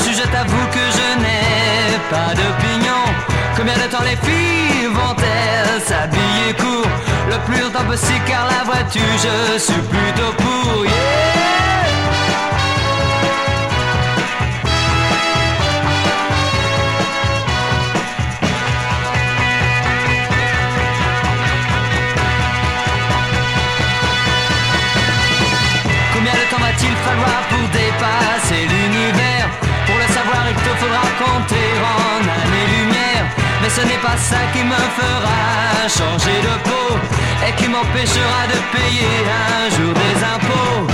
dessus, je t'avoue que je n'ai pas d'opinion. Combien de temps les filles vont-elles s'habiller court Le plus longtemps possible? Car la voiture, je suis plutôt pour. Ce n'est pas ça qui me fera changer de peau et qui m'empêchera de payer un jour des impôts.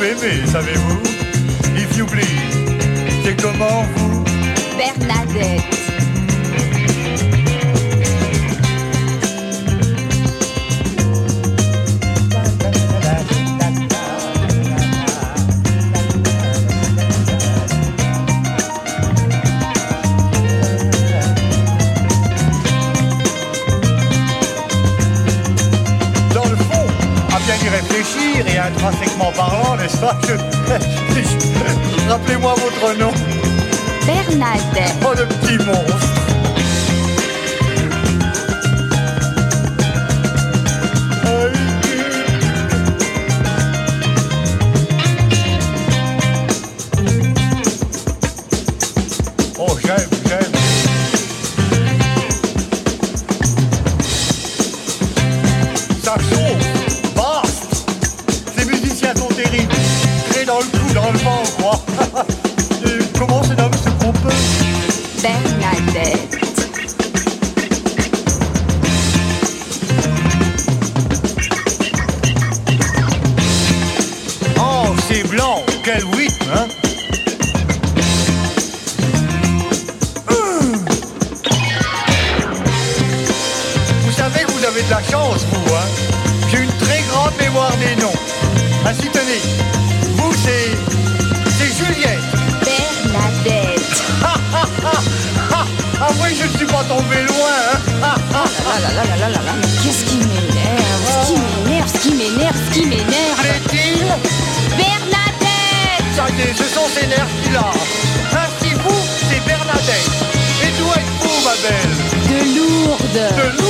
beaucoup aimé, savez-vous If you please, c'est comment vous Bernadette. Rappelez-moi votre nom. Bernadette. Oh, tomber loin. Hein. Ah, ah, ah là, là, là, mais qu'est-ce qui m'énerve, ce qui ah. m'énerve, ce qui m'énerve, ce qui m'énerve? Allait-il Bernadette Ça y ce sont ses nerfs qu'il a. Ainsi vous, c'est Bernadette. Et d'où êtes-vous, ma belle? De Lourdes.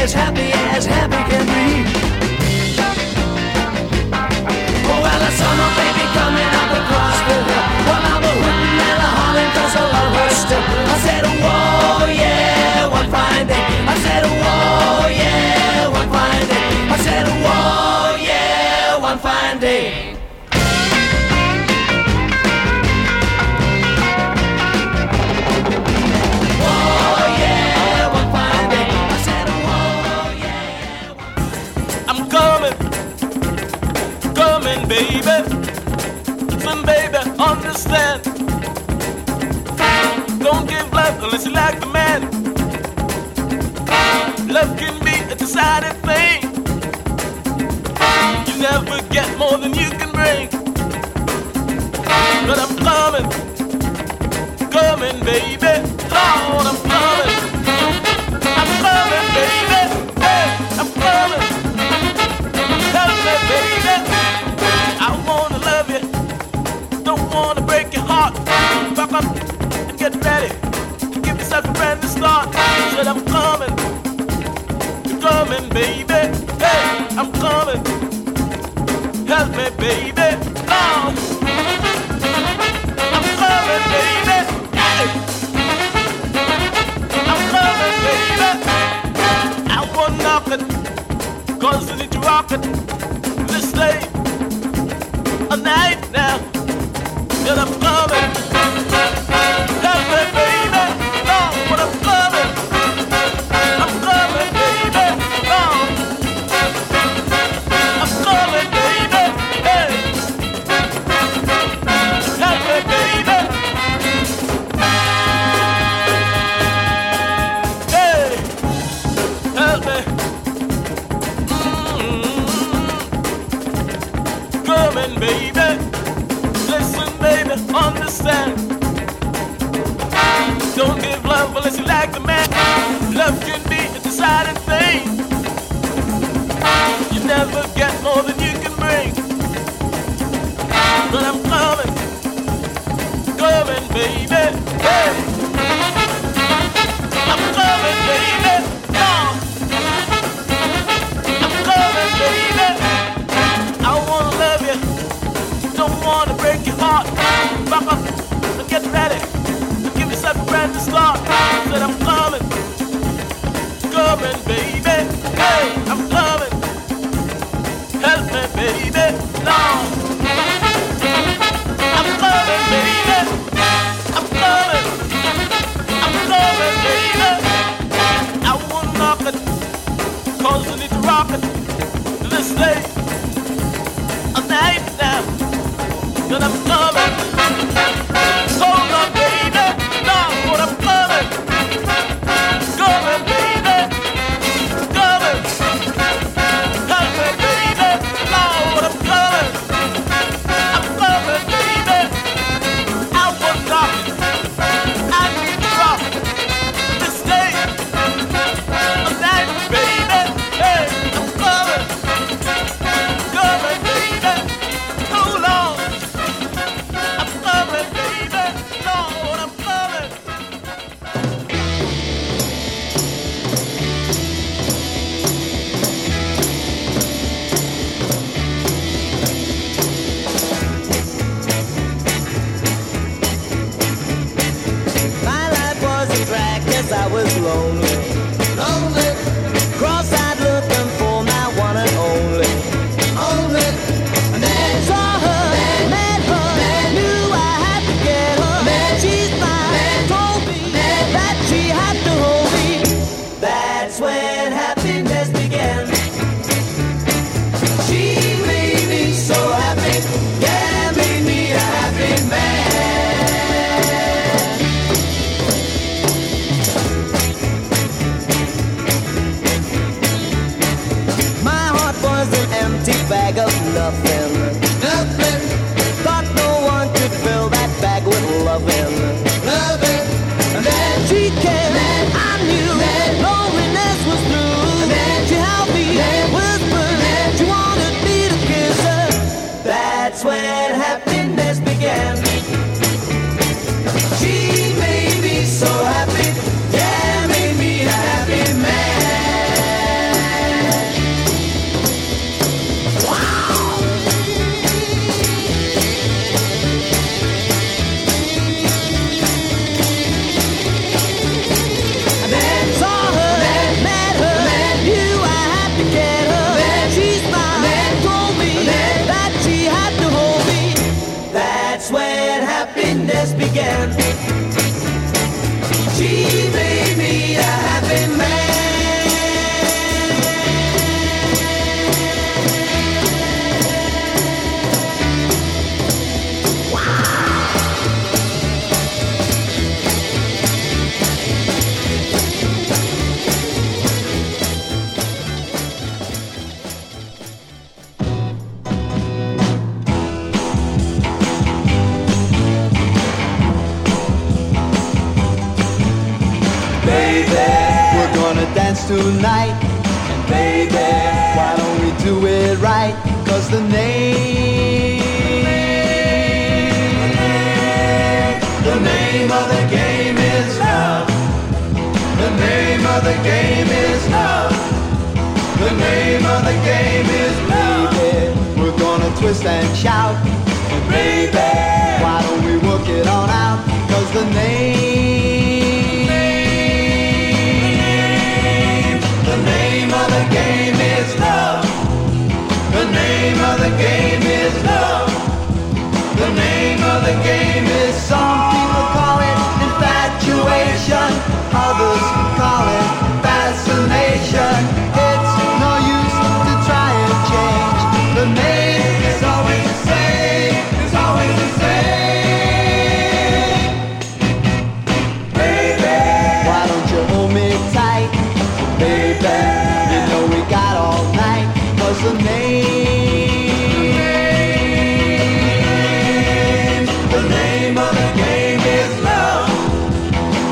as happy. said. Don't give love unless you like the man. Love can be a decided thing. You never get more than you can bring. But I'm coming, coming, baby. Lord, I'm steady. Give yourself a friendly start. Said I'm coming. You're coming, baby. Hey, I'm coming. Help me, baby. Lord. I'm coming, baby. Hey. I'm coming, baby. I won't knock. Cause I need to rock it. This late A night now. And I'm coming.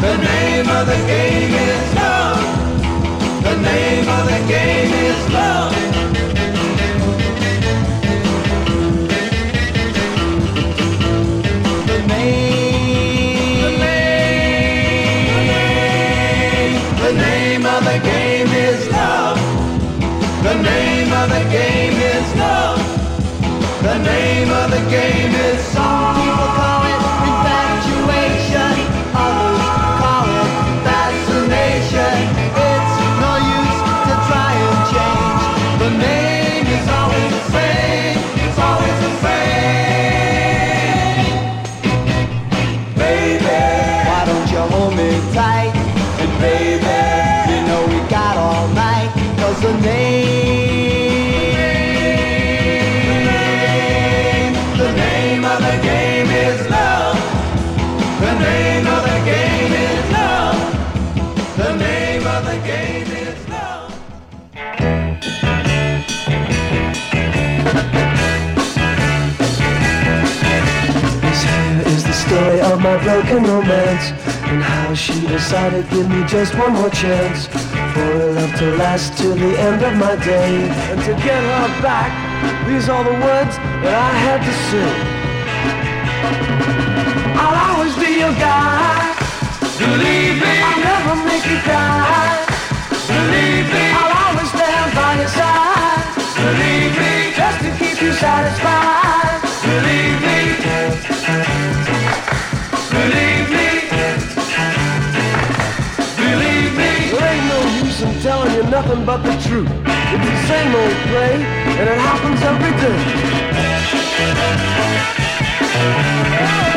The name of the game is love. The name of the game is love. The name, the name, the name of the game is love. The name of the game is love. The name of the game is broken romance. And how she decided give me just one more chance. For a love to last till the end of my day. And to get her back, these are the words that I had to say. I'll always be your guy. Believe me I'll never make you cry. Believe me I'll always stand by your side. Believe me Just to keep you satisfied. Believe nothing but the truth. It's the same old play And it happens every day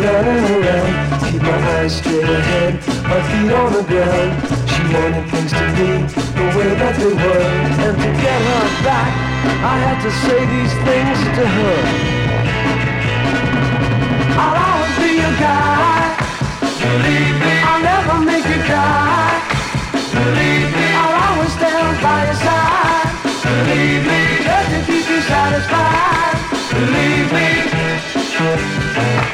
running around Keep my eyes straight ahead, my feet on the ground She wanted things to be the way that they were And to get her back, I had to say these things to her I'll always be your guy. Believe me I'll never make you cry Believe me I'll always stand by your side. Believe me. Just to keep you satisfied. Believe me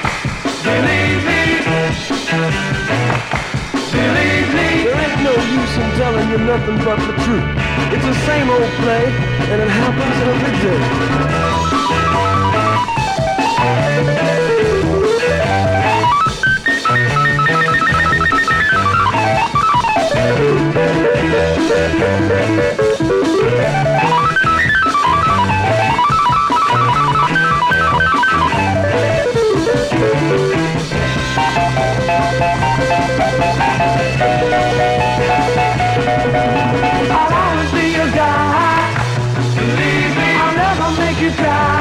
telling you nothing but the truth. It's the same old play And it happens every day I'll always be your guy. Believe me, I'll never make you cry.